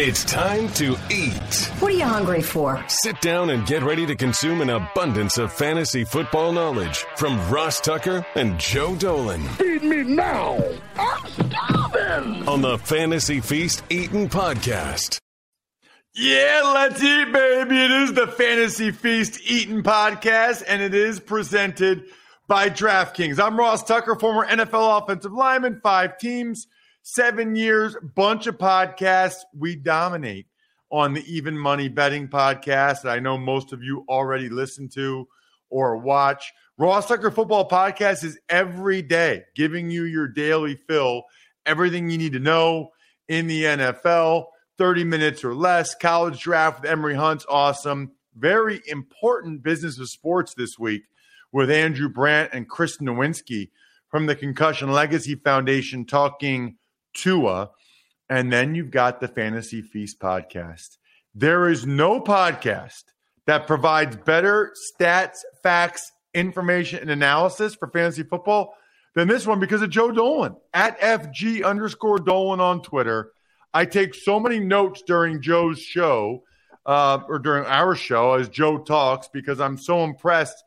It's time to eat. What are you hungry for? Sit down and get ready to consume an abundance of fantasy football knowledge from Ross Tucker and Joe Dolan. Feed me now. I'm starving. On the Fantasy Feast Eating Podcast. Yeah, let's eat, baby. It is the Fantasy Feast Eating Podcast, and it is presented by DraftKings. I'm Ross Tucker, former NFL offensive lineman, five teams, seven years, bunch of podcasts. We dominate on the Even Money Betting Podcast that I know most of you already listen to or watch. Ross Tucker Football Podcast is every day giving you your daily fill, everything you need to know in the NFL, 30 minutes or less. College draft with Emory Hunt's awesome. Very important business of sports this week with Andrew Brandt and Chris Nowinski from the Concussion Legacy Foundation talking Tua. And then you've got the Fantasy Feast podcast. There is no podcast that provides better stats, facts, information, and analysis for fantasy football than this one because of Joe Dolan at FG underscore Dolan on Twitter. I take so many notes during Joe's show uh, or during our show as Joe talks because I'm so impressed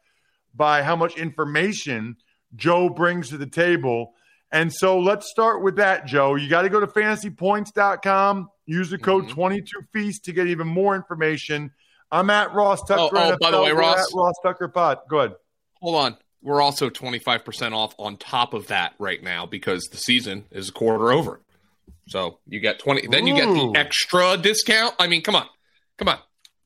by how much information Joe brings to the table. And so let's start with that, Joe. You got to go to fantasypoints.com, use the code Mhm. 22Feast to get even more information. I'm at Ross Tucker. Oh, oh, by the way, Ross- at Ross Tucker Pot. Go ahead. Hold on. We're also 25% off on top of that right now because the season is a quarter over. So you get 20 then you get the extra discount. I mean, come on. Come on.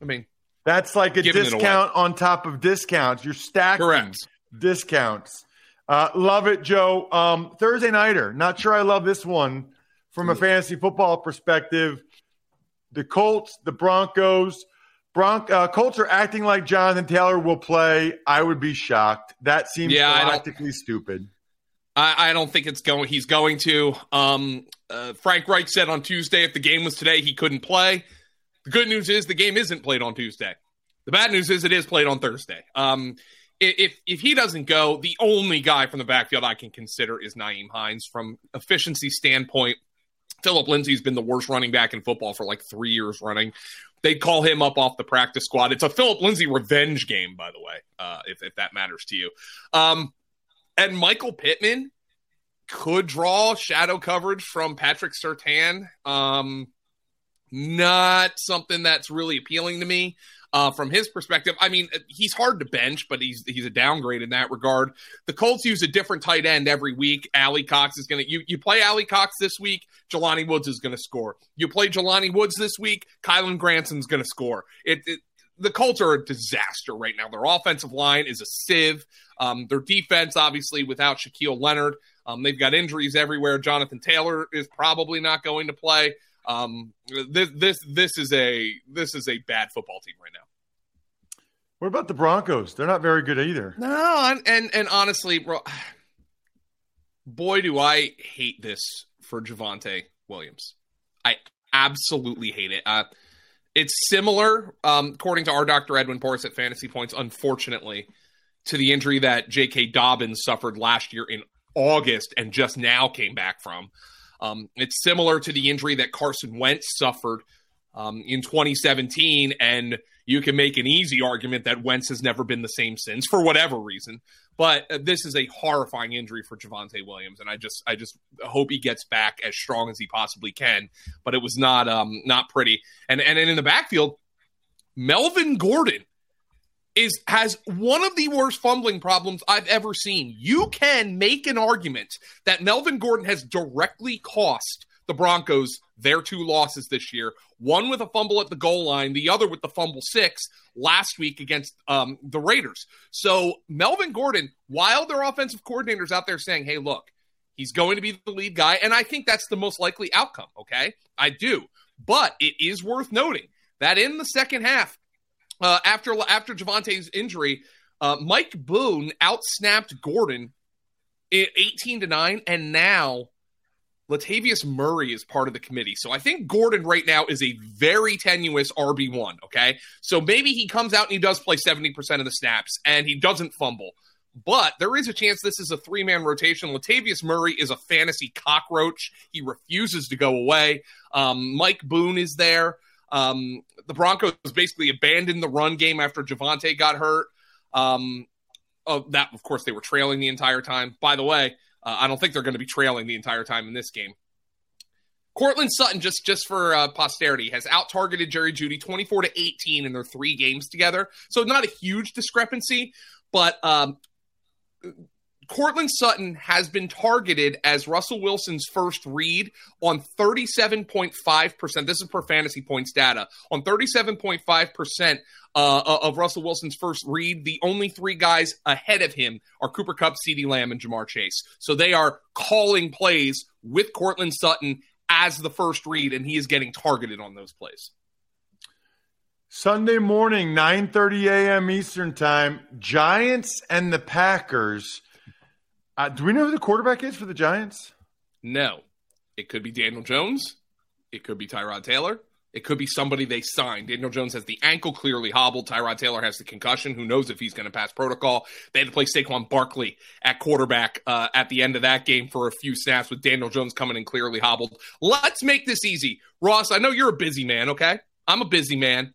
I mean, That's like a Giving it away. discount on top of discounts. You're stacking correct. discounts. Uh, love it, Joe. Um, Thursday nighter. Not sure I love this one from a fantasy football perspective. The Colts, the Broncos. Bronc uh, Colts are acting like Jonathan Taylor will play. I would be shocked. That seems Yeah, stupid. I, I don't think it's going. He's going to. Um, uh, Frank Reich said on Tuesday if the game was today, he couldn't play. The good news is the game isn't played on Tuesday. The bad news is it is played on Thursday. Um, if if he doesn't go, the only guy from the backfield I can consider is Nyheim Hines. From efficiency standpoint, Philip Lindsay's been the worst running back in football for like three years running. They'd call him up off the practice squad. It's a Philip Lindsay revenge game, by the way, uh, if if that matters to you. Um, and Michael Pittman could draw shadow coverage from Patrick Surtain. Um, not something that's really appealing to me. Uh, from his perspective, I mean, he's hard to bench, but he's he's a downgrade in that regard. The Colts use a different tight end every week. Alie-Cox is going to you you play Alie-Cox this week. Jelani Woods is going to score. You play Jelani Woods this week. Kylen Granson's going to score. It, it the Colts are a disaster right now. Their offensive line is a sieve. Um, their defense, obviously, without Shaquille Leonard, um, they've got injuries everywhere. Jonathan Taylor is probably not going to play. Um, this this this is a this is a bad football team right now. What about the Broncos? They're not very good either. No, and and, and honestly, bro, boy, do I hate this for Javonte Williams. I absolutely hate it. Uh, it's similar, um, according to our Dr. Edwin Porras at Fantasy Points, unfortunately, to the injury that J.K. Dobbins suffered last year in August and just now came back from. Um, it's similar to the injury that Carson Wentz suffered um, in 2017, and you can make an easy argument that Wentz has never been the same since for whatever reason. But uh, this is a horrifying injury for Javonte Williams, and I just I just hope he gets back as strong as he possibly can. But it was not um not pretty. And and, and in the backfield, Melvin Gordon is has one of the worst fumbling problems I've ever seen. You can make an argument that Melvin Gordon has directly cost the Broncos their two losses this year. One with a fumble at the goal line, the other with the fumble six last week against um, the Raiders. So Melvin Gordon, while their offensive coordinators out there saying, "Hey, look, he's going to be the lead guy," and I think that's the most likely outcome. Okay, I do, but it is worth noting that in the second half, uh, after after Javonte's injury, uh, Mike Boone outsnapped Gordon eighteen to nine, and now Latavius Murray is part of the committee. So I think Gordon right now is a very tenuous RB1. Okay. So maybe he comes out and he does play 70% of the snaps and he doesn't fumble. but there is a chance this is a three man rotation. Latavius Murray is a fantasy cockroach. He refuses to go away. Um, Mike Boone is there. Um, the Broncos basically abandoned the run game after Javonte got hurt. Um, oh, that, of course, they were trailing the entire time. By the way, uh, I don't think they're going to be trailing the entire time in this game. Courtland Sutton, just just for uh, posterity, has out targeted Jerry Jeudy 24 to 18 in their three games together. So not a huge discrepancy, but um, Courtland Sutton has been targeted as Russell Wilson's first read on 37.5%. This is per fantasy points data. On 37.5% uh, of Russell Wilson's first read, the only three guys ahead of him are Cooper Kupp, CeeDee Lamb, and Ja'Marr Chase. So they are calling plays with Courtland Sutton as the first read, and he is getting targeted on those plays. Sunday morning, 9:30 a.m. Eastern Time, Giants and the Packers. Uh, do we know who the quarterback is for the Giants? No. It could be Daniel Jones. It could be Tyrod Taylor. It could be somebody they signed. Daniel Jones has the ankle clearly hobbled. Tyrod Taylor has the concussion. Who knows if he's going to pass protocol? They had to play Saquon Barkley at quarterback uh, at the end of that game for a few snaps with Daniel Jones coming in clearly hobbled. Let's make this easy. Ross, I know you're a busy man, okay? I'm a busy man.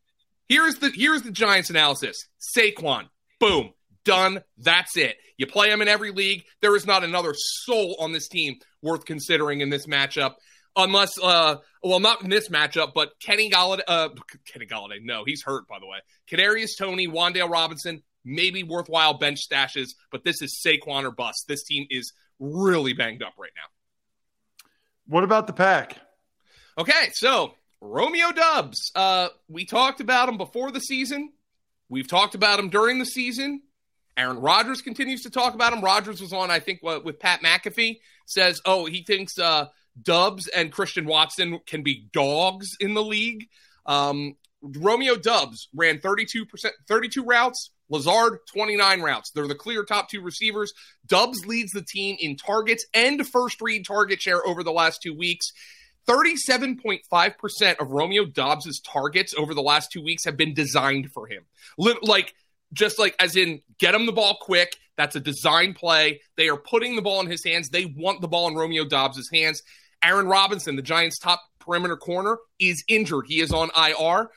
Here's the here's the Giants analysis. Saquon, boom, done. That's it. You play them in every league. There is not another soul on this team worth considering in this matchup unless uh well not in this matchup, but Kenny Golladay uh Kenny Golladay, no, he's hurt by the way. Kadarius Toney, Wan'Dale Robinson, maybe worthwhile bench stashes, but this is Saquon or bust. This team is really banged up right now. What about the pack? Okay, so Romeo Doubs. Uh we talked about him before the season. We've talked about him during the season. Aaron Rodgers continues to talk about him. Rodgers was on, I think, with Pat McAfee. Says, oh, he thinks uh, Doubs and Christian Watson can be dogs in the league. Um, Romeo Doubs ran 32%, 32 routes. Lazard, 29 routes. They're the clear top two receivers. Doubs leads the team in targets and first read target share over the last two weeks. 37.5% of Romeo Doubs' targets over the last two weeks have been designed for him. Like, just like as in get him the ball quick. That's a design play. They are putting the ball in his hands. They want the ball in Romeo Doubs' hands. Aaron Robinson, the Giants' top perimeter corner, is injured. He is on IR.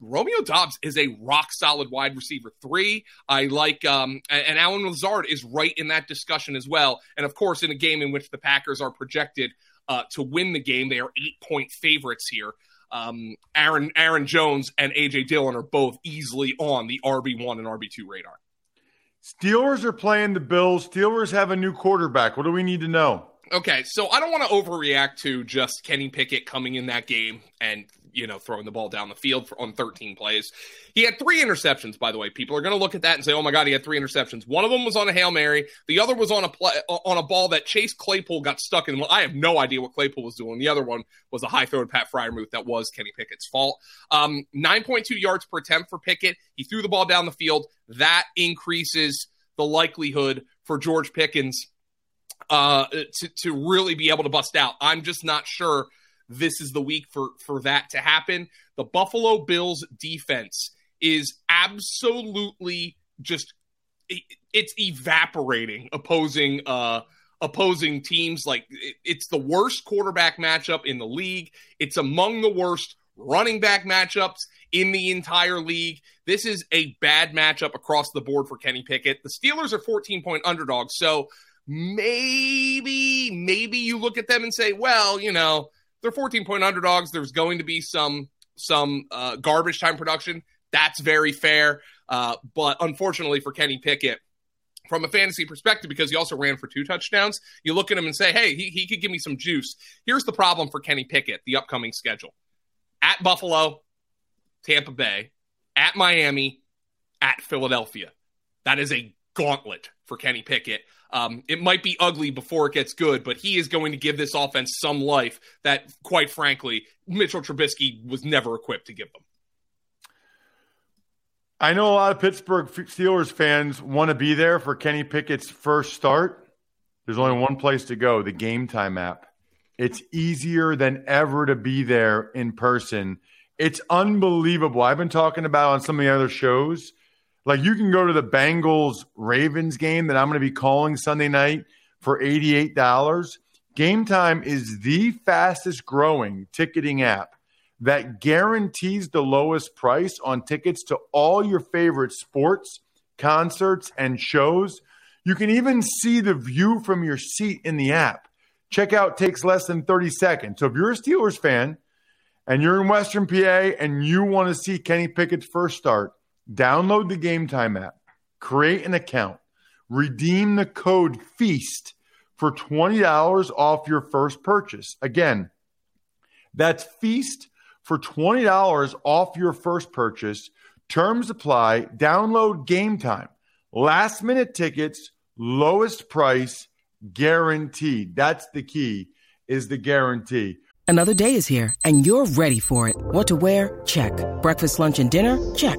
Romeo Doubs is a rock solid wide receiver three. I like, um, and Allen Lazard is right in that discussion as well. And of course, in a game in which the Packers are projected uh, to win the game, they are eight point favorites here. Um, Aaron Aaron Jones and AJ Dillon are both easily on the RB one and RB two radar. Steelers are playing the Bills. Steelers have a new quarterback. What do we need to know? Okay, so I don't want to overreact to just Kenny Pickett coming in that game and you know throwing the ball down the field for, on 13 plays. He had three interceptions, by the way. People are going to look at that and say, "Oh my God, he had three interceptions." One of them was on a hail mary. The other was on a play, on a ball that Chase Claypool got stuck in. I have no idea what Claypool was doing. The other one was a high throw to Pat Freiermuth that was Kenny Pickett's fault. Um, 9.2 yards per attempt for Pickett. He threw the ball down the field. That increases the likelihood for George Pickens uh, to to really be able to bust out. I'm just not sure this is the week for for that to happen. The Buffalo Bills defense is absolutely just it's evaporating opposing uh opposing teams like it's the worst quarterback matchup in the league. It's among the worst running back matchups in the entire league. This is a bad matchup across the board for Kenny Pickett. The Steelers are 14 point underdogs, so maybe maybe you look at them and say, well, you know, they're 14 point underdogs. There's going to be some some uh, garbage time production. That's very fair. Uh, but unfortunately for Kenny Pickett, from a fantasy perspective, because he also ran for two touchdowns, you look at him and say, hey, he, he could give me some juice. Here's the problem for Kenny Pickett, the upcoming schedule at Buffalo, Tampa Bay, at Miami, at Philadelphia. That is a gauntlet for Kenny Pickett. Um, it might be ugly before it gets good, but he is going to give this offense some life that, quite frankly, Mitchell Trubisky was never equipped to give them. I know a lot of Pittsburgh Steelers fans want to be there for Kenny Pickett's first start. There's only one place to go the Game Time app. It's easier than ever to be there in person. It's unbelievable. I've been talking about on some of the other shows Like you can go to the Bengals Ravens game that I'm going to be calling Sunday night for $88. Game Time is the fastest growing ticketing app that guarantees the lowest price on tickets to all your favorite sports, concerts, and shows. You can even see the view from your seat in the app. Checkout takes less than 30 seconds. So if you're a Steelers fan and you're in Western PA and you want to see Kenny Pickett's first start, download the Game Time app, create an account, redeem the code FEAST for $20 off your first purchase. Again, that's FEAST for $20 off your first purchase. Terms apply. Download Game Time. Last minute tickets, lowest price guaranteed. That's the key is the guarantee. Another day is here and you're ready for it. What to wear? Check. Breakfast, lunch and dinner? Check.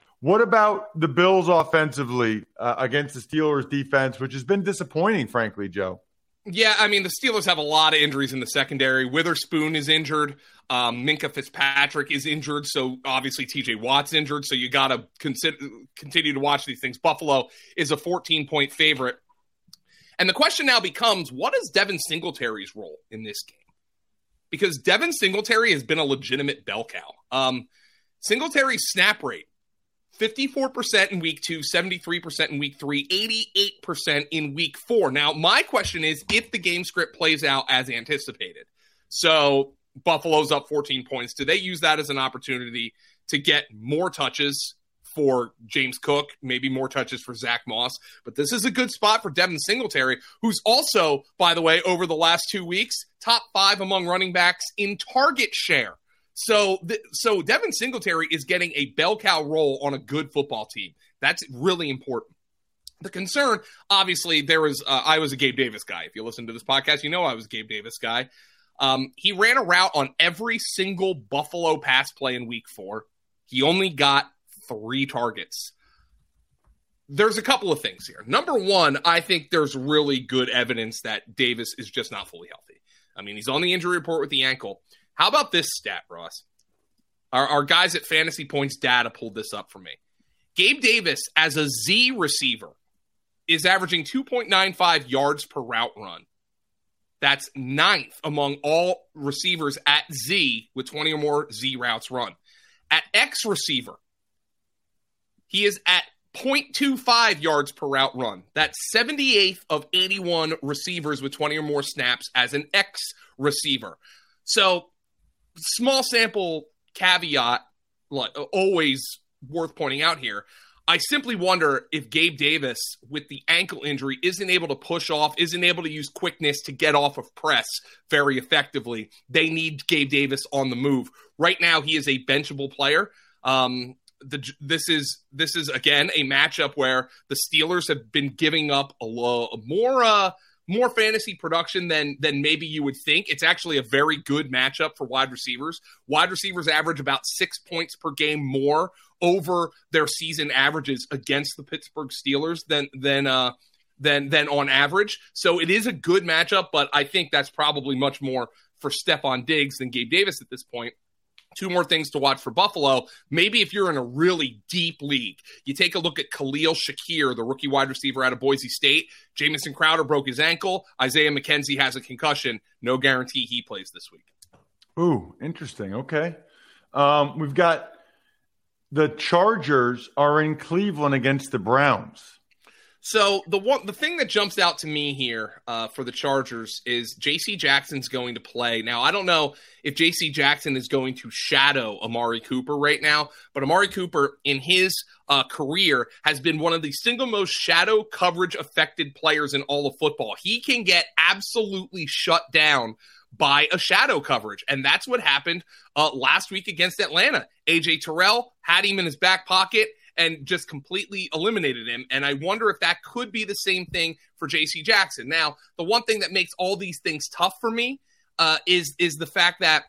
What about the Bills offensively uh, against the Steelers defense, which has been disappointing, frankly, Joe? Yeah, I mean the Steelers have a lot of injuries in the secondary. Witherspoon is injured. Um, Minkah Fitzpatrick is injured, so obviously T.J. Watt's injured. So you got to consider continue to watch these things. Buffalo is a 14 point favorite, and the question now becomes: What is Devin Singletary's role in this game? Because Devin Singletary has been a legitimate bell cow. Um, Singletary's snap rate 54% in week two, 73% in week three, 88% in week four. Now, my question is if the game script plays out as anticipated. So, Buffalo's up 14 points. Do they use that as an opportunity to get more touches for James Cook, maybe more touches for Zach Moss? But this is a good spot for Devin Singletary, who's also, by the way, over the last two weeks, top five among running backs in target share. So, th- so Devin Singletary is getting a bell cow role on a good football team. That's really important. The concern, obviously, there was. Uh, I was a Gabe Davis guy. If you listen to this podcast, you know I was a Gabe Davis guy. Um, he ran a route on every single Buffalo pass play in Week Four. He only got three targets. There's a couple of things here. Number one, I think there's really good evidence that Davis is just not fully healthy. I mean, he's on the injury report with the ankle. How about this stat, Ross? Our, our guys at Fantasy Points Data pulled this up for me. Gabe Davis, as a Z receiver, is averaging 2.95 yards per route run. That's ninth among all receivers at Z with 20 or more Z routes run. At X receiver, he is at 0.25 yards per route run. That's 78th of 81 receivers with 20 or more snaps as an X receiver. So small sample caveat, like always worth pointing out here. I simply wonder if Gabe Davis, with the ankle injury, isn't able to push off, isn't able to use quickness to get off of press very effectively. They need Gabe Davis on the move. Right now, he is a benchable player. Um, the, this is this is again a matchup where the Steelers have been giving up a, a more uh, more fantasy production than than maybe you would think. It's actually a very good matchup for wide receivers. Wide receivers average about six points per game more over their season averages against the Pittsburgh Steelers than than uh than than on average. So it is a good matchup, but I think that's probably much more for Stefon Diggs than Gabe Davis at this point. Two more things to watch for Buffalo. Maybe if you're in a really deep league, you take a look at Khalil Shakir, the rookie wide receiver out of Boise State. Jamison Crowder broke his ankle. Isaiah McKenzie has a concussion. No guarantee he plays this week. Ooh, interesting. Okay. Um, we've got the Chargers are in Cleveland against the Browns. So the one, the thing that jumps out to me here uh, for the Chargers is J.C. Jackson's going to play. Now I don't know if J.C. Jackson is going to shadow Amari Cooper right now, but Amari Cooper in his uh, career has been one of the single most shadow coverage affected players in all of football. He can get absolutely shut down by a shadow coverage. And that's what happened uh, last week against Atlanta. AJ Terrell had him in his back pocket and just completely eliminated him. And I wonder if that could be the same thing for J.C. Jackson. Now, the one thing that makes all these things tough for me uh, is is the fact that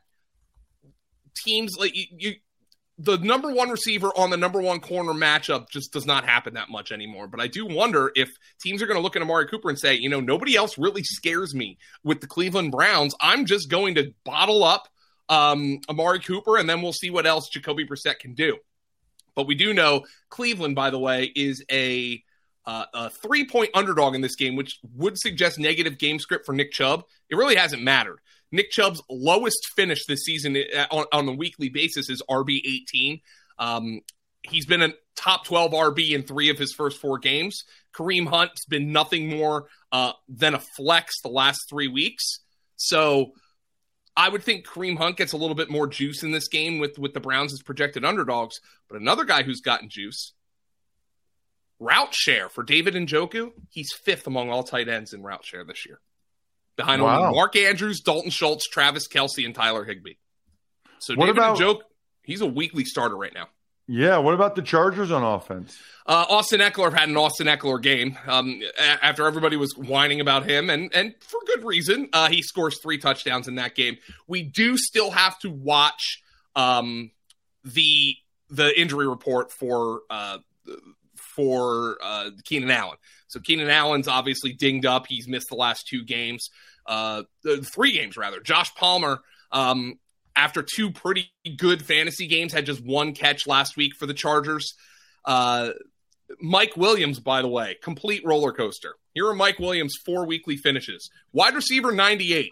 teams like you, you the number one receiver on the number one corner matchup just does not happen that much anymore. But I do wonder if teams are going to look at Amari Cooper and say, you know, nobody else really scares me with the Cleveland Browns. I'm just going to bottle up um, Amari Cooper, and then we'll see what else Jacoby Brissett can do. But we do know Cleveland, by the way, is a uh, a three point underdog in this game, which would suggest negative game script for Nick Chubb. It really hasn't mattered. Nick Chubb's lowest finish this season uh, on, on a weekly basis is RB 18. Um, he's been a top 12 RB in three of his first four games. Kareem Hunt's been nothing more uh, than a flex the last three weeks. So I would think Kareem Hunt gets a little bit more juice in this game with, with the Browns as projected underdogs. But another guy who's gotten juice, route share for David Njoku, he's fifth among all tight ends in route share this year behind wow. only Mark Andrews, Dalton Schultz, Travis Kelce, and Tyler Higbee. So what David about, Njoku, he's a weekly starter right now. Yeah. What about the Chargers on offense? Uh, Austin Ekeler had an Austin Ekeler game um, after everybody was whining about him, and and for good reason. Uh, he scores three touchdowns in that game. We do still have to watch um, the the injury report for uh, for uh, Keenan Allen. So Keenan Allen's obviously dinged up. He's missed the last two games, uh, three games rather. Josh Palmer, um, after two pretty good fantasy games, had just one catch last week for the Chargers. Uh, Mike Williams, by the way, complete roller coaster. Here are Mike Williams' four weekly finishes. Wide receiver 98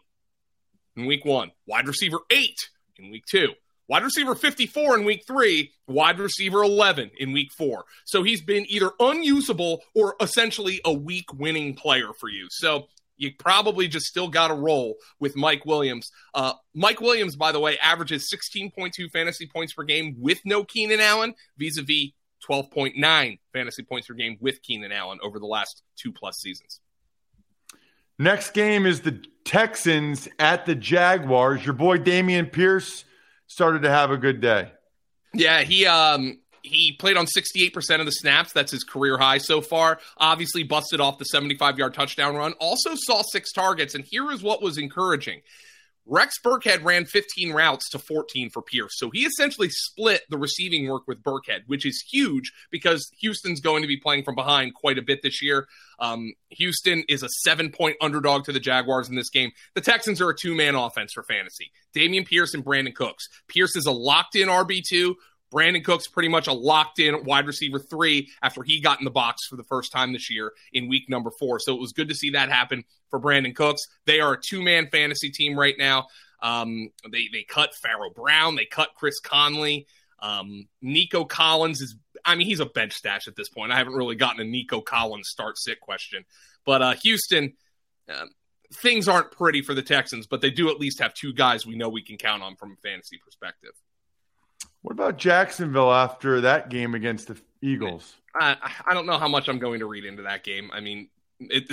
in week one, wide receiver 8 in week two, Wide receiver 54 in week three, wide receiver 11 in week four. So he's been either unusable or essentially a week winning player for you. So you probably just still got to roll with Mike Williams. Uh, Mike Williams, by the way, averages 16.2 fantasy points per game with no Keenan Allen vis a vis 12.9 fantasy points per game with Keenan Allen over the last two plus seasons. Next game is the Texans at the Jaguars. Your boy Dameon Pierce started to have a good day. Yeah, he um he played on 68% of the snaps. That's his career high so far. Obviously, busted off the 75 yard touchdown run. Also, saw six targets. And here is what was encouraging Rex Burkhead ran 15 routes to 14 for Pierce. So he essentially split the receiving work with Burkhead, which is huge because Houston's going to be playing from behind quite a bit this year. Um, Houston is a seven point underdog to the Jaguars in this game. The Texans are a two man offense for fantasy. Dameon Pierce and Brandin Cooks. Pierce is a locked in RB2. Brandin Cooks pretty much a locked in wide receiver three after he got in the box for the first time this year in week number four. So it was good to see that happen for Brandin Cooks. They are a two man fantasy team right now. Um, they they cut Pharaoh Brown, they cut Chris Conley. Um, Nico Collins is, I mean, he's a bench stash at this point. I haven't really gotten a Nico Collins start sit question, but uh, Houston. Um, things aren't pretty for the Texans, but they do at least have two guys we know we can count on from a fantasy perspective. What about Jacksonville after that game against the Eagles? I, I don't know how much I'm going to read into that game. I mean, it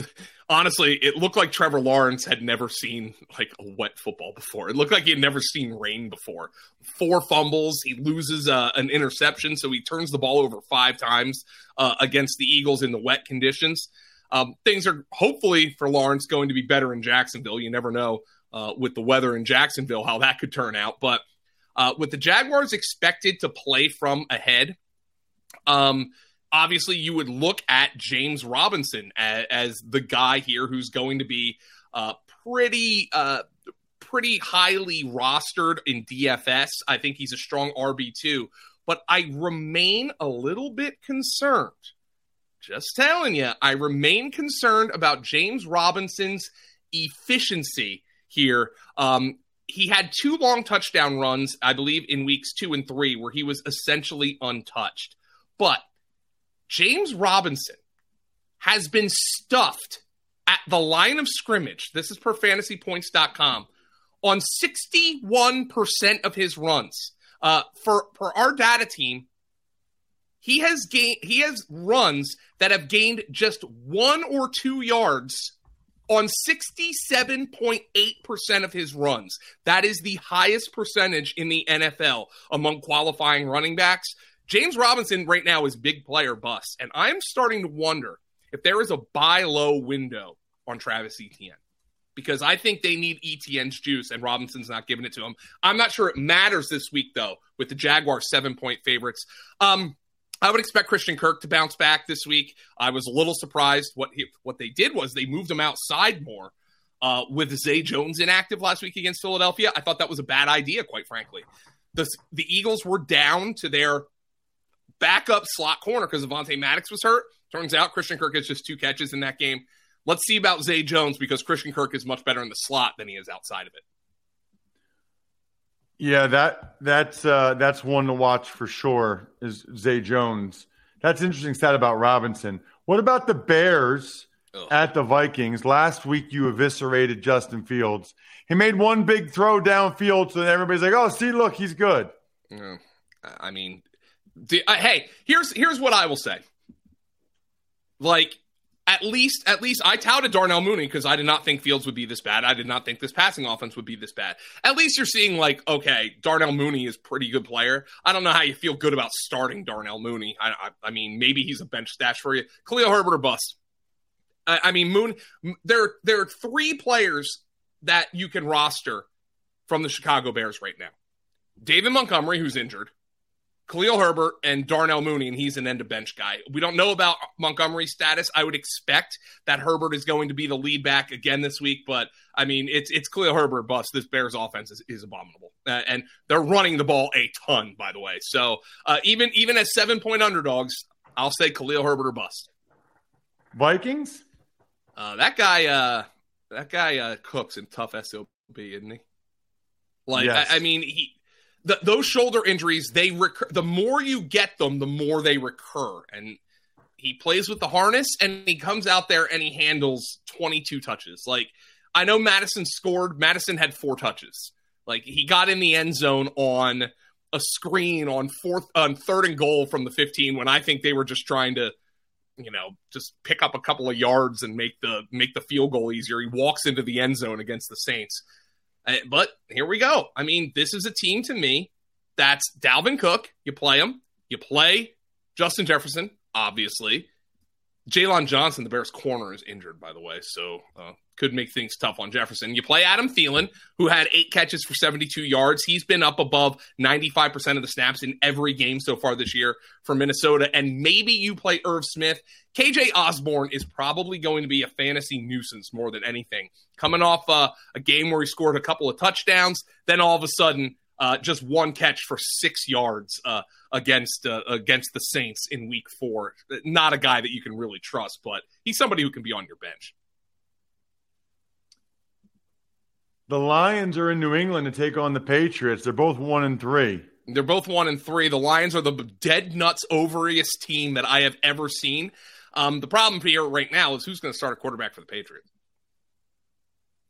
honestly, it looked like Trevor Lawrence had never seen like a wet football before. It looked like he had never seen rain before. Four fumbles, he loses uh, an interception, so he turns the ball over five times uh, against the Eagles in the wet conditions. Um, things are hopefully for Lawrence going to be better in Jacksonville. You never know uh, with the weather in Jacksonville how that could turn out, but uh, with the Jaguars expected to play from ahead, um, obviously you would look at James Robinson as, as the guy here who's going to be uh, pretty uh, pretty highly rostered in DFS. I think he's a strong RB two, but I remain a little bit concerned. Just telling you, I remain concerned about James Robinson's efficiency here. Um, he had two long touchdown runs, I believe, in weeks two and three, where he was essentially untouched. But James Robinson has been stuffed at the line of scrimmage. This is per fantasypoints.com on 61% of his runs. Uh, for, for our data team, he has gained he has runs that have gained just one or two yards on 67.8% of his runs. That is the highest percentage in the NFL among qualifying running backs. James Robinson right now is big player bust, and I'm starting to wonder if there is a buy low window on Travis Etienne because I think they need Etienne's juice and Robinson's not giving it to him. I'm not sure it matters this week though with the Jaguars seven point favorites. Um, I would expect Christian Kirk to bounce back this week. I was a little surprised. What he, what they did was they moved him outside more. Uh, with Zay Jones inactive last week against Philadelphia, I thought that was a bad idea, quite frankly. The, the Eagles were down to their backup slot corner because Avonte Maddox was hurt. Turns out Christian Kirk has just two catches in that game. Let's see about Zay Jones because Christian Kirk is much better in the slot than he is outside of it. Yeah, that that's uh, that's one to watch for sure. Is Zay Jones? That's interesting stat about Robinson. What about the Bears Ugh. at the Vikings? Last week you eviscerated Justin Fields. He made one big throw downfield, so then everybody's like, "Oh, see, look, he's good." Yeah. I mean, the, uh, hey, here's here's what I will say. Like at least at least I touted Darnell Mooney because I did not think Fields would be this bad. I did not think this passing offense would be this bad. At least you're seeing like, okay, Darnell Mooney is pretty good player. I don't know how you feel good about starting Darnell Mooney. I, I, I mean, maybe he's a bench stash for you. Khalil Herbert or bust. I, I mean, Moon. There there are three players that you can roster from the Chicago Bears right now. David Montgomery, who's injured. Khalil Herbert and Darnell Mooney, and he's an end of bench guy. We don't know about Montgomery's status. I would expect that Herbert is going to be the lead back again this week, but I mean, it's it's Khalil Herbert bust. This Bears offense is, is abominable, uh, and they're running the ball a ton, by the way. So uh, even even as seven point underdogs, I'll say Khalil Herbert or bust. Vikings. Uh, that guy, uh, that guy uh, cooks in tough sob, isn't he? Like, yes. I, I mean, he the, those shoulder injuries, they recur. The more you get them, the more they recur. And he plays with the harness, and he comes out there and he handles 22 touches. Like I know Mattison scored. Mattison had four touches. Like he got in the end zone on a screen on fourth on third and goal from the 15 when I think they were just trying to you know just pick up a couple of yards and make the make the field goal easier. He walks into the end zone against the Saints. Uh, but here we go. I mean, this is a team to me that's Dalvin Cook. You play him. You play Justin Jefferson, obviously. Jaylon Johnson, the Bears' corner, is injured, by the way, so uh, could make things tough on Jefferson. You play Adam Thielen, who had eight catches for 72 yards. He's been up above 95% of the snaps in every game so far this year for Minnesota. And maybe you play Irv Smith. KJ Osborne is probably going to be a fantasy nuisance more than anything. Coming off uh, a game where he scored a couple of touchdowns, then all of a sudden uh, just one catch for six yards uh, against uh, against the Saints in Week Four. Not a guy that you can really trust, but he's somebody who can be on your bench. The Lions are in New England to take on the Patriots. They're both one and three. They're both one and three. The Lions are the dead nuts ovariest team that I have ever seen. Um, the problem here right now is who's going to start a quarterback for the Patriots.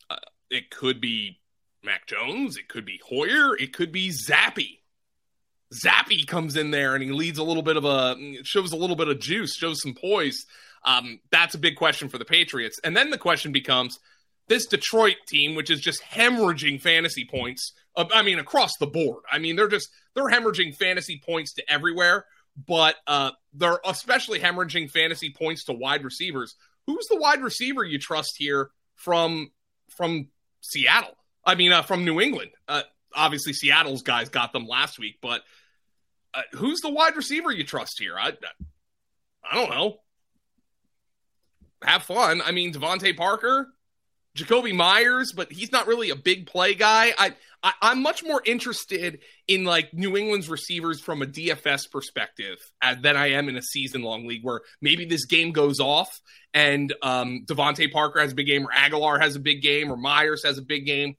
Uh, it could be Mac Jones. It could be Hoyer. It could be Zappe. Zappe comes in there and he leads a little bit of a shows a little bit of juice, shows some poise. Um, that's a big question for the Patriots. And then the question becomes this Detroit team, which is just hemorrhaging fantasy points. Uh, I mean, across the board. I mean, they're just they're hemorrhaging fantasy points to everywhere, but uh, they're especially hemorrhaging fantasy points to wide receivers. Who's the wide receiver you trust here from from Seattle? I mean, uh, from New England. Uh, obviously, Seattle's guys got them last week, but uh, who's the wide receiver you trust here? I, I don't know. Have fun. I mean, DeVante Parker, Jakobi Meyers, but he's not really a big play guy. I, I am much more interested in like New England's receivers from a DFS perspective as, than I am in a season long league where maybe this game goes off and um, DeVante Parker has a big game, or Agholor has a big game, or Meyers has a big game.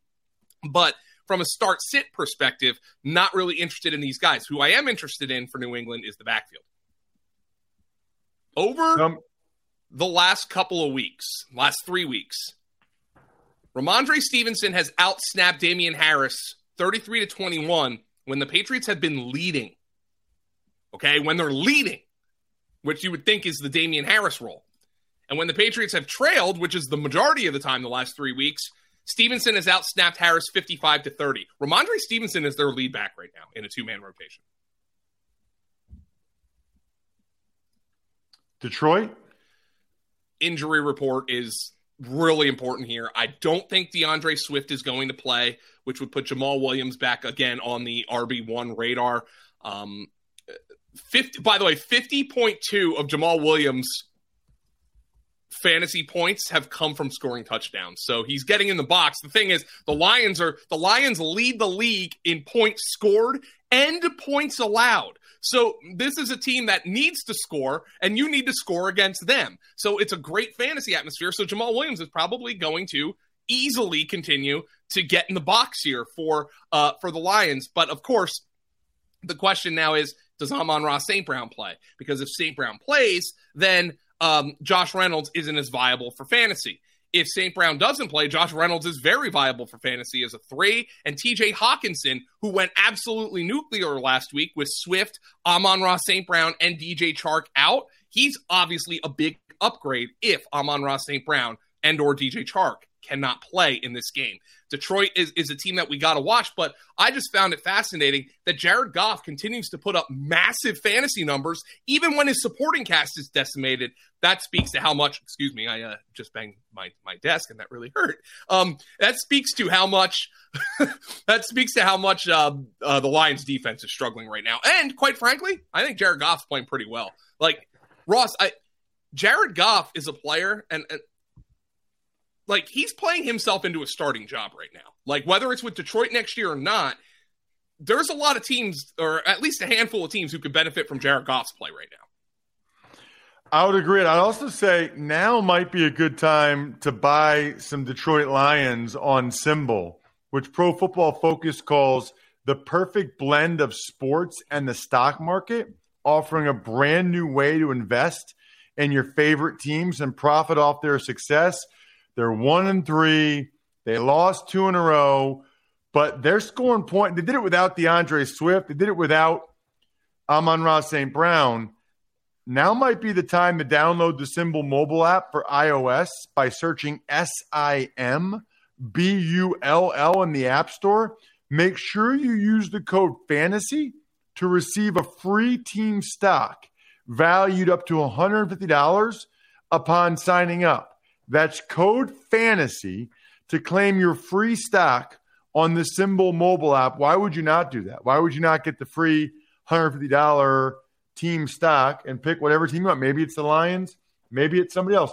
But from a start sit perspective, not really interested in these guys. Who I am interested in for New England is the backfield. Over um, the last couple of weeks, last three weeks, Rhamondre Stevenson has outsnapped Damien Harris 33 to 21 when the Patriots have been leading. Okay, when they're leading, which you would think is the Damien Harris role. And when the Patriots have trailed, which is the majority of the time the last three weeks, Stevenson has outsnapped Harris 55 to 30. Rhamondre Stevenson is their lead back right now in a two man rotation. Detroit? Injury report is really important here. I don't think D'Andre Swift is going to play, which would put Jamaal Williams back again on the RB1 radar. Um, 50, by the way, 50.2 of Jamaal Williams' fantasy points have come from scoring touchdowns. So he's getting in the box. The thing is, the Lions are the Lions lead the league in points scored and points allowed. So this is a team that needs to score, and you need to score against them. So it's a great fantasy atmosphere. So Jamaal Williams is probably going to easily continue to get in the box here for uh, for the Lions. But of course, the question now is, does Amon-Ra St. Brown play? Because if St. Brown plays, then um, Josh Reynolds isn't as viable for fantasy. If St. Brown doesn't play, Josh Reynolds is very viable for fantasy as a three. And TJ Hockenson, who went absolutely nuclear last week with Swift, Amon-Ra St. Brown, and DJ Chark out, he's obviously a big upgrade if Amon-Ra St. Brown and or DJ Chark cannot play in this game. Detroit is, is a team that we got to watch, but I just found it fascinating that Jared Goff continues to put up massive fantasy numbers, even when his supporting cast is decimated. That speaks to how much, excuse me, I uh, just banged my, my desk and that really hurt. Um, that speaks to how much, that speaks to how much uh, uh, the Lions defense is struggling right now. And quite frankly, I think Jared Goff's playing pretty well. Like, Ross, I, Jared Goff is a player, and, and like he's playing himself into a starting job right now. Like whether it's with Detroit next year or not, there's a lot of teams, or at least a handful of teams, who could benefit from Jared Goff's play right now. I would agree. I'd also say now might be a good time to buy some Detroit Lions on SimBull, which Pro Football Focus calls the perfect blend of sports and the stock market, offering a brand new way to invest in your favorite teams and profit off their success. They're one and three. They lost two in a row, but they're scoring point. They did it without D'Andre Swift. They did it without Amon-Ra St. Brown. Now might be the time to download the SimBull mobile app for iOS by searching S I M B U L L in the App Store. Make sure you use the code FANTASY to receive a free team stock valued up to $150 upon signing up. That's code fantasy to claim your free stock on the SimBull mobile app. Why would you not do that? Why would you not get the free $150 team stock and pick whatever team you want? Maybe it's the Lions, maybe it's somebody else.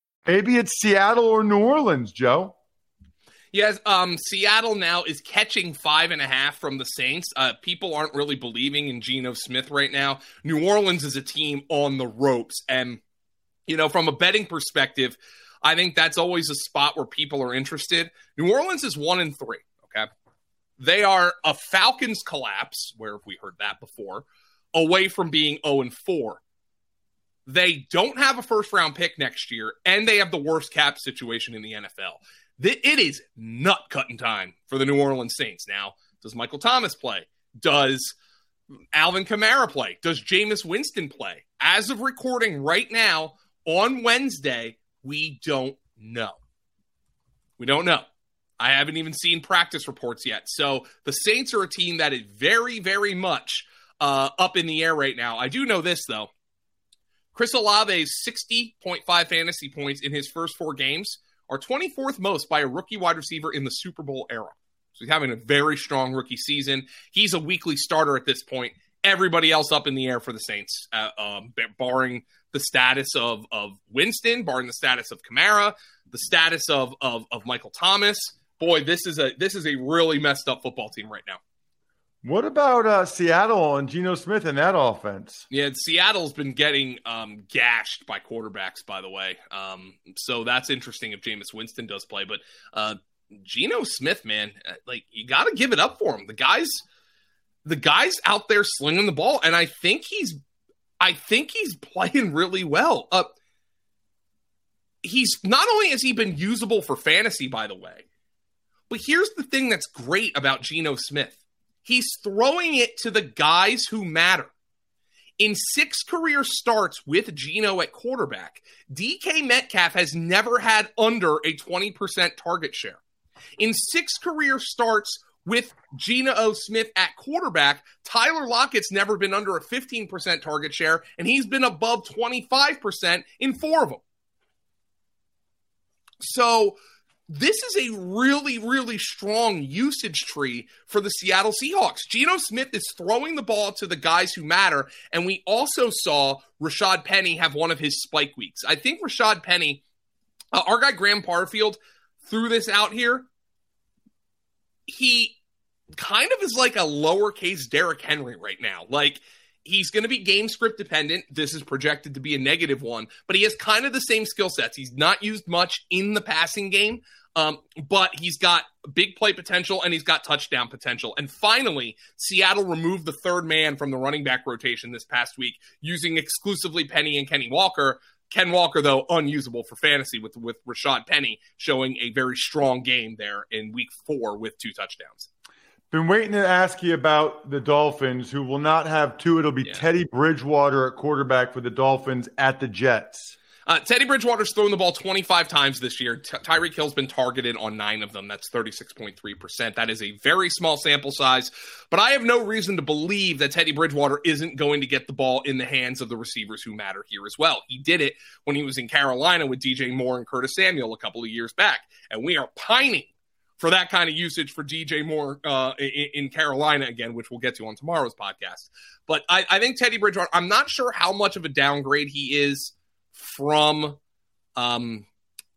Maybe it's Seattle or New Orleans, Joe. Yes, um, Seattle now is catching five and a half from the Saints. Uh, people aren't really believing in Geno Smith right now. New Orleans is a team on the ropes, and you know, from a betting perspective, I think that's always a spot where people are interested. New Orleans is one and three. Okay, they are a Falcons collapse. Where have we heard that before? Away from being zero oh and four. They don't have a first round pick next year, and they have the worst cap situation in the NFL. It is nut cutting time for the New Orleans Saints. Now, does Michael Thomas play? Does Alvin Kamara play? Does Jameis Winston play? As of recording right now on Wednesday, we don't know. We don't know. I haven't even seen practice reports yet. So the Saints are a team that is very, very much uh, up in the air right now. I do know this, though. Chris Olave's 60.5 fantasy points in his first four games are 24th most by a rookie wide receiver in the Super Bowl era. So he's having a very strong rookie season. He's a weekly starter at this point. Everybody else up in the air for the Saints, uh, um, barring the status of, of Winston, barring the status of Kamara, the status of, of, of Michael Thomas. Boy, this is a this is a really messed up football team right now. What about uh, Seattle and Geno Smith in that offense? Yeah, Seattle's been getting um, gashed by quarterbacks, by the way. Um, so that's interesting if Jameis Winston does play. But uh, Geno Smith, man, uh, like you got to give it up for him. The guys, the guys out there slinging the ball, and I think he's, I think he's playing really well. Uh, he's not only has he been usable for fantasy, by the way, but here's the thing that's great about Geno Smith. He's throwing it to the guys who matter. In six career starts with Geno at quarterback, DK Metcalf has never had under a 20% target share. In six career starts with Geno. Smith at quarterback, Tyler Lockett's never been under a 15% target share, and he's been above 25% in four of them. So this is a really, really strong usage tree for the Seattle Seahawks. Geno Smith is throwing the ball to the guys who matter. And we also saw Rashad Penny have one of his spike weeks. I think Rashad Penny, uh, our guy Graham Barfield, threw this out here. He kind of is like a lowercase Derrick Henry right now. Like, he's going to be game script dependent. This is projected to be a negative one, but he has kind of the same skill sets. He's not used much in the passing game, um, but he's got big play potential and he's got touchdown potential. And finally, Seattle removed the third man from the running back rotation this past week using exclusively Penny and Kenny Walker. Ken Walker, though, unusable for fantasy with, with Rashad Penny showing a very strong game there in week four with two touchdowns. Been waiting to ask you about the Dolphins, who will not have two. It'll be yeah. Teddy Bridgewater at quarterback for the Dolphins at the Jets. Uh, Teddy Bridgewater's thrown the ball 25 times this year. Ty- Tyreek Hill's been targeted on nine of them. That's 36.3%. That is a very small sample size, but I have no reason to believe that Teddy Bridgewater isn't going to get the ball in the hands of the receivers who matter here as well. He did it when he was in Carolina with DJ Moore and Curtis Samuel a couple of years back, and we are pining for that kind of usage for DJ Moore uh, in, in, Carolina again, which we'll get to on tomorrow's podcast. But I, I, think Teddy Bridgewater. I'm not sure how much of a downgrade he is from um,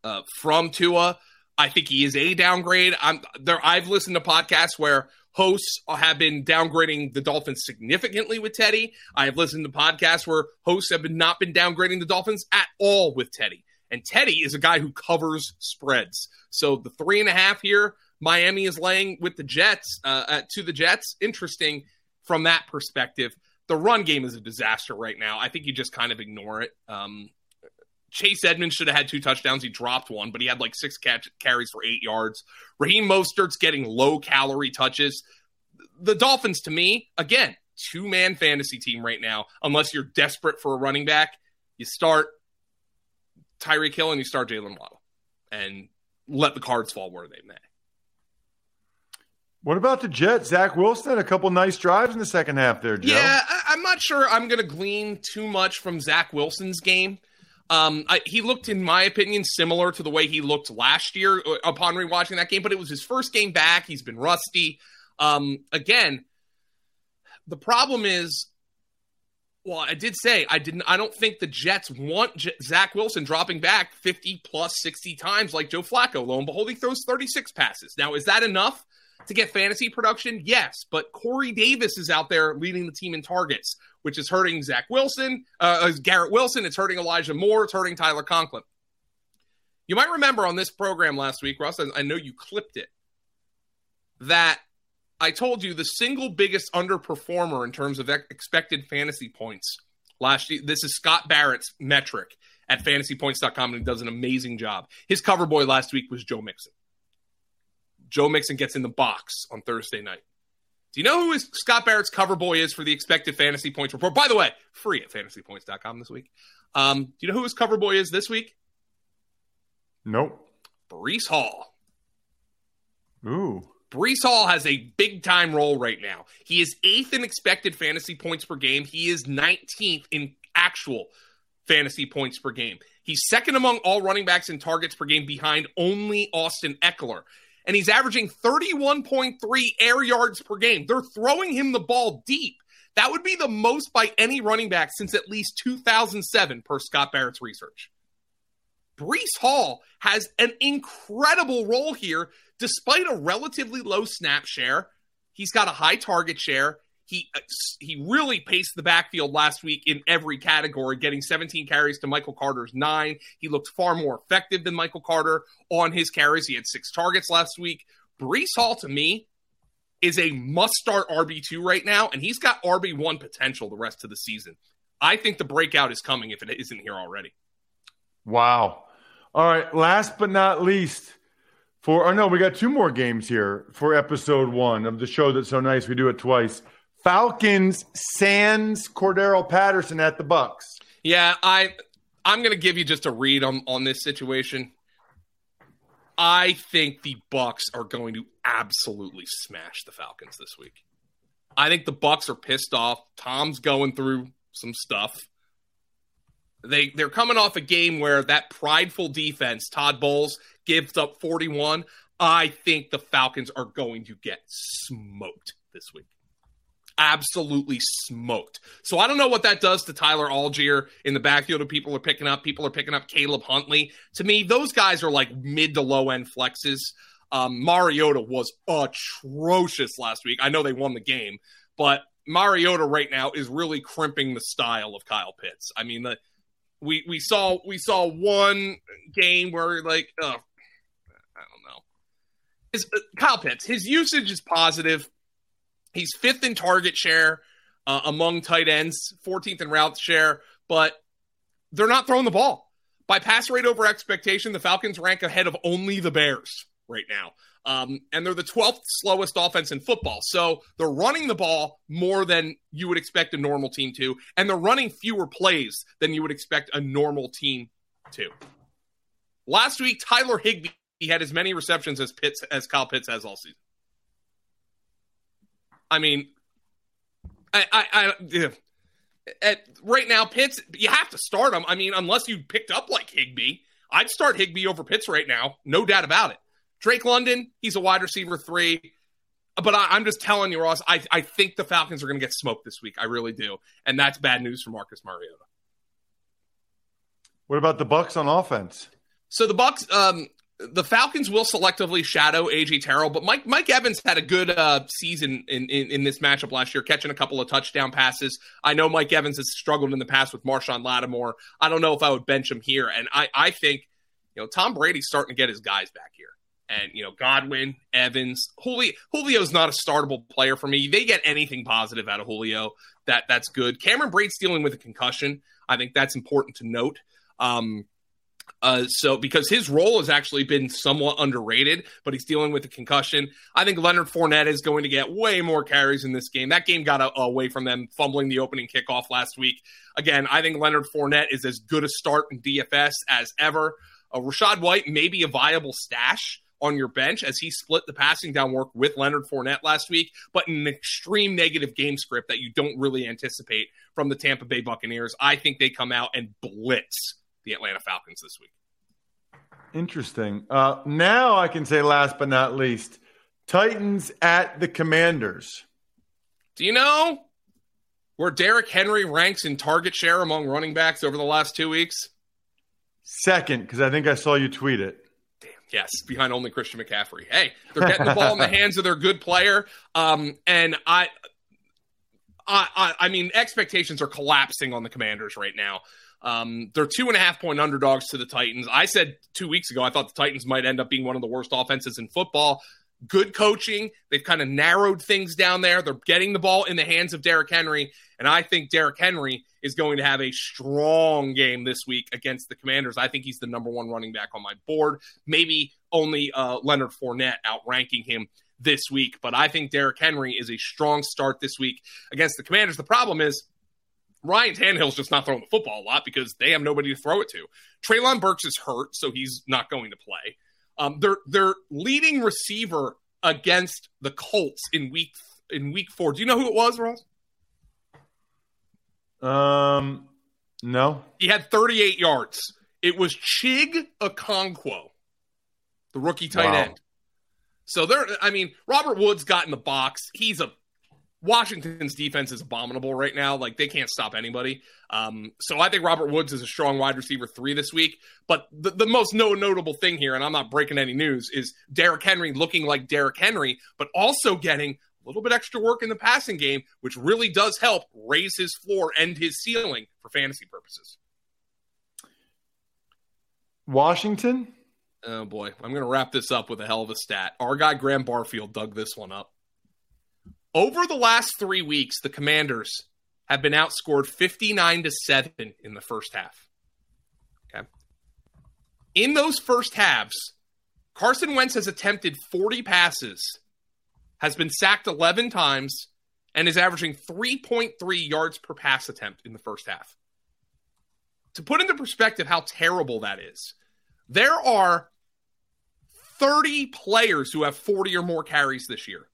uh, from Tua. I think he is a downgrade. I'm there. I've listened to podcasts where hosts have been downgrading the Dolphins significantly with Teddy. I have listened to podcasts where hosts have been not been downgrading the Dolphins at all with Teddy. And Teddy is a guy who covers spreads. So the three and a half here, Miami is laying with the Jets uh, to the Jets. Interesting from that perspective. The run game is a disaster right now. I think you just kind of ignore it. Um, Chase Edmonds should have had two touchdowns. He dropped one, but he had like six catch- carries for eight yards. Raheem Mostert's getting low calorie touches. The Dolphins, to me, again, two man fantasy team right now. Unless you're desperate for a running back, you start Tyreek Hill and you start Jaylen Waddle and let the cards fall where they may. What about the Jets? Zach Wilson a couple nice drives in the second half there, Joe. Yeah, I- am not sure I'm going to glean too much from Zach Wilson's game. Um, I, he looked, in my opinion, similar to the way he looked last year uh, upon rewatching that game, but it was his first game back. He's been rusty. Um, again, the problem is well, I did say I didn't. I don't think the Jets want J- Zach Wilson dropping back fifty plus sixty times like Joe Flacco. Lo and behold, he throws thirty six passes. Now, is that enough to get fantasy production? Yes, but Corey Davis is out there leading the team in targets, which is hurting Zach Wilson, uh, uh Garrett Wilson. It's hurting Elijah Moore. It's hurting Tyler Conklin. You might remember on this program last week, Russ. I know you clipped it. That I told you the single biggest underperformer in terms of expected fantasy points last year. This is Scott Barrett's metric at fantasypoints.com, and he does an amazing job. His cover boy last week was Joe Mixon. Joe Mixon gets in the box on Thursday night. Do you know who his, Scott Barrett's cover boy is for the expected fantasy points report? By the way, free at fantasypoints.com this week. Um, do you know who his cover boy is this week? Nope. Breece Hall. Ooh. Breece Hall has a big time role right now. He is eighth in expected fantasy points per game. He is 19th in actual fantasy points per game. He's second among all running backs in targets per game behind only Austin Ekeler. And he's averaging 31.3 air yards per game. They're throwing him the ball deep. That would be the most by any running back since at least 2007, per Scott Barrett's research. Breece Hall has an incredible role here despite a relatively low snap share, he's got a high target share. He uh, he really paced the backfield last week in every category, getting 17 carries to Michael Carter's nine. He looked far more effective than Michael Carter on his carries. He had six targets last week. Breece Hall, to me, is a must start RB2 right now, and he's got RB1 potential the rest of the season. I think the breakout is coming if it isn't here already. Wow. All right. Last but not least, for oh no, we got two more games here for episode one of the show that's so nice. We do it twice. Falcons sans Cordarrelle Patterson at the Bucks. Yeah, I I'm gonna give you just a read on on this situation. I think the Bucks are going to absolutely smash the Falcons this week. I think the Bucks are pissed off. Tom's going through some stuff. They they're coming off a game where that prideful defense, Todd Bowles, gives up 41. I think the Falcons are going to get smoked this week. Absolutely smoked. So I don't know what that does to Tyler Allgeier in the backfield of people are picking up. People are picking up Caleb Huntley. To me, those guys are like mid to low end flexes. Um, Mariota was atrocious last week. I know they won the game, but Mariota right now is really crimping the style of Kyle Pitts. I mean, the, we we saw we saw one game where like, oh, I don't know. Uh, Kyle Pitts, his usage is positive. He's fifth in target share uh, among tight ends, 14th in route share, but they're not throwing the ball. By pass rate over expectation, the Falcons rank ahead of only the Bears right now. Um, and they're the 12th slowest offense in football. So they're running the ball more than you would expect a normal team to, and they're running fewer plays than you would expect a normal team to. Last week, Tyler Higbee had as many receptions as Pitts as Kyle Pitts has all season. I mean, I, I, I yeah. at right now, Pitts, you have to start him. I mean, unless you picked up like Higbee, I'd start Higbee over Pitts right now, no doubt about it. Drake London, he's a wide receiver three. But I, am just telling you, Ross, I, I think the Falcons are going to get smoked this week. I really do. And that's bad news for Marcus Mariota. What about the Bucks on offense? So the Bucks, um, the Falcons will selectively shadow AJ Terrell, but Mike Mike Evans had a good uh, season in, in, in this matchup last year, catching a couple of touchdown passes. I know Mike Evans has struggled in the past with Marshon Lattimore. I don't know if I would bench him here, and I I think you know Tom Brady's starting to get his guys back here, and you know Godwin, Evans, Julio. Julio's not a startable player for me. They get anything positive out of Julio, that that's good. Cameron Brate's dealing with a concussion. I think that's important to note. Um, uh, so because his role has actually been somewhat underrated, but he's dealing with a concussion. I think Leonard Fournette is going to get way more carries in this game. That game got a, away from them fumbling the opening kickoff last week. Again, I think Leonard Fournette is as good a start in DFS as ever. Uh, Rachaad White may be a viable stash on your bench as he split the passing down work with Leonard Fournette last week, but an extreme negative game script that you don't really anticipate from the Tampa Bay Buccaneers. I think they come out and blitz the Atlanta Falcons this week. Interesting. Uh, now I can say last but not least, Titans at the Commanders. Do you know where Derrick Henry ranks in target share among running backs over the last two weeks? Second, because I think I saw you tweet it. Damn, yes, behind only Christian McCaffrey. Hey, they're getting the ball in the hands of their good player. Um, and I, I, I, I mean, expectations are collapsing on the Commanders right now. Um, they're two and a half point underdogs to the Titans. I said two weeks ago I thought the Titans might end up being one of the worst offenses in football. Good coaching. They've kind of narrowed things down there. They're getting the ball in the hands of Derrick Henry. And I think Derrick Henry is going to have a strong game this week against the Commanders. I think he's the number one running back on my board. Maybe only uh, Leonard Fournette outranking him this week. But I think Derrick Henry is a strong start this week against the Commanders. The problem is Ryan Tannehill's just not throwing the football a lot because they have nobody to throw it to. Treylon Burks is hurt, so he's not going to play. Um, their their leading receiver against the Colts in week in week four. Do you know who it was, Ross? Um, no. He had 38 yards. It was Chig Okonkwo, the rookie tight wow. end. So there, I mean, Robert Woods got in the box. He's a Washington's defense is abominable right now. Like they can't stop anybody. Um, so I think Robert Woods is a strong wide receiver three this week. But the, the most no notable thing here, and I'm not breaking any news, is Derrick Henry looking like Derrick Henry, but also getting a little bit extra work in the passing game, which really does help raise his floor and his ceiling for fantasy purposes. Washington. Oh boy, I'm going to wrap this up with a hell of a stat. Our guy Graham Barfield dug this one up. Over the last three weeks, the Commanders have been outscored 59 to 7 in the first half. Okay. In those first halves, Carson Wentz has attempted 40 passes, has been sacked 11 times, and is averaging 3.3 yards per pass attempt in the first half. To put into perspective how terrible that is, there are 30 players who have 40 or more carries this year.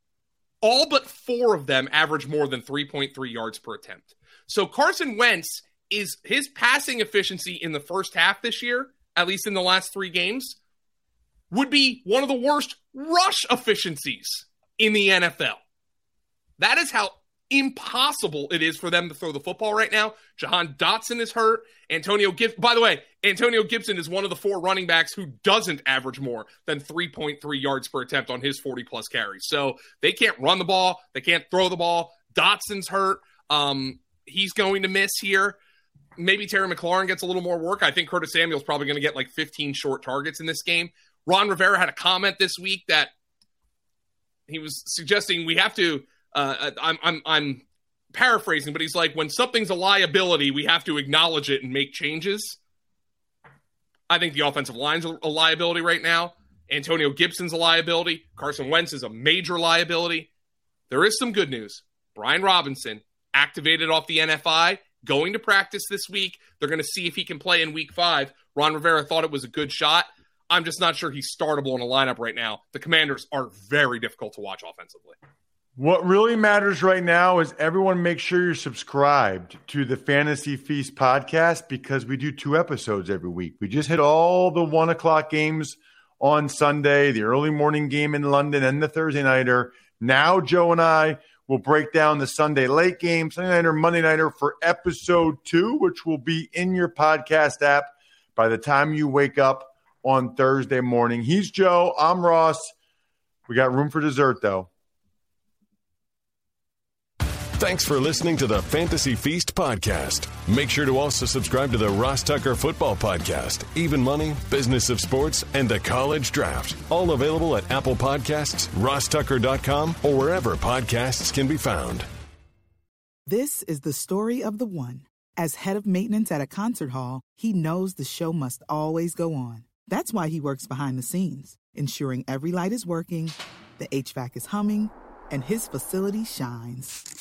All but four of them average more than 3.3 yards per attempt. So Carson Wentz is his passing efficiency in the first half this year, at least in the last three games, would be one of the worst rush efficiencies in the NFL. That is how impossible it is for them to throw the football right now. Jahan Dotson is hurt. Antonio Gibson, by the way, Antonio Gibson is one of the four running backs who doesn't average more than 3.3 yards per attempt on his 40 plus carries. So they can't run the ball, they can't throw the ball. Dotson's hurt. Um, he's going to miss here. Maybe Terry McLaurin gets a little more work. I think Curtis Samuel's probably going to get like 15 short targets in this game. Ron Rivera had a comment this week that he was suggesting we have to uh, I'm, I'm, I'm paraphrasing, but he's like, when something's a liability, we have to acknowledge it and make changes. I think the offensive line's a liability right now. Antonio Gibson's a liability. Carson Wentz is a major liability. There is some good news. Brian Robinson activated off the NFI, going to practice this week. They're going to see if he can play in week five. Ron Rivera thought it was a good shot. I'm just not sure he's startable in a lineup right now. The commanders are very difficult to watch offensively. What really matters right now is everyone make sure you're subscribed to the Fantasy Feast podcast because we do two episodes every week. We just hit all the one o'clock games on Sunday, the early morning game in London, and the Thursday nighter. Now, Joe and I will break down the Sunday late game, Sunday nighter, Monday nighter for episode two, which will be in your podcast app by the time you wake up on Thursday morning. He's Joe. I'm Ross. We got room for dessert, though. Thanks for listening to the Fantasy Feast podcast. Make sure to also subscribe to the Ross Tucker Football Podcast, Even Money, Business of Sports, and the College Draft. All available at Apple Podcasts, rosstucker.com, or wherever podcasts can be found. This is the story of the one. As head of maintenance at a concert hall, he knows the show must always go on. That's why he works behind the scenes, ensuring every light is working, the HVAC is humming, and his facility shines.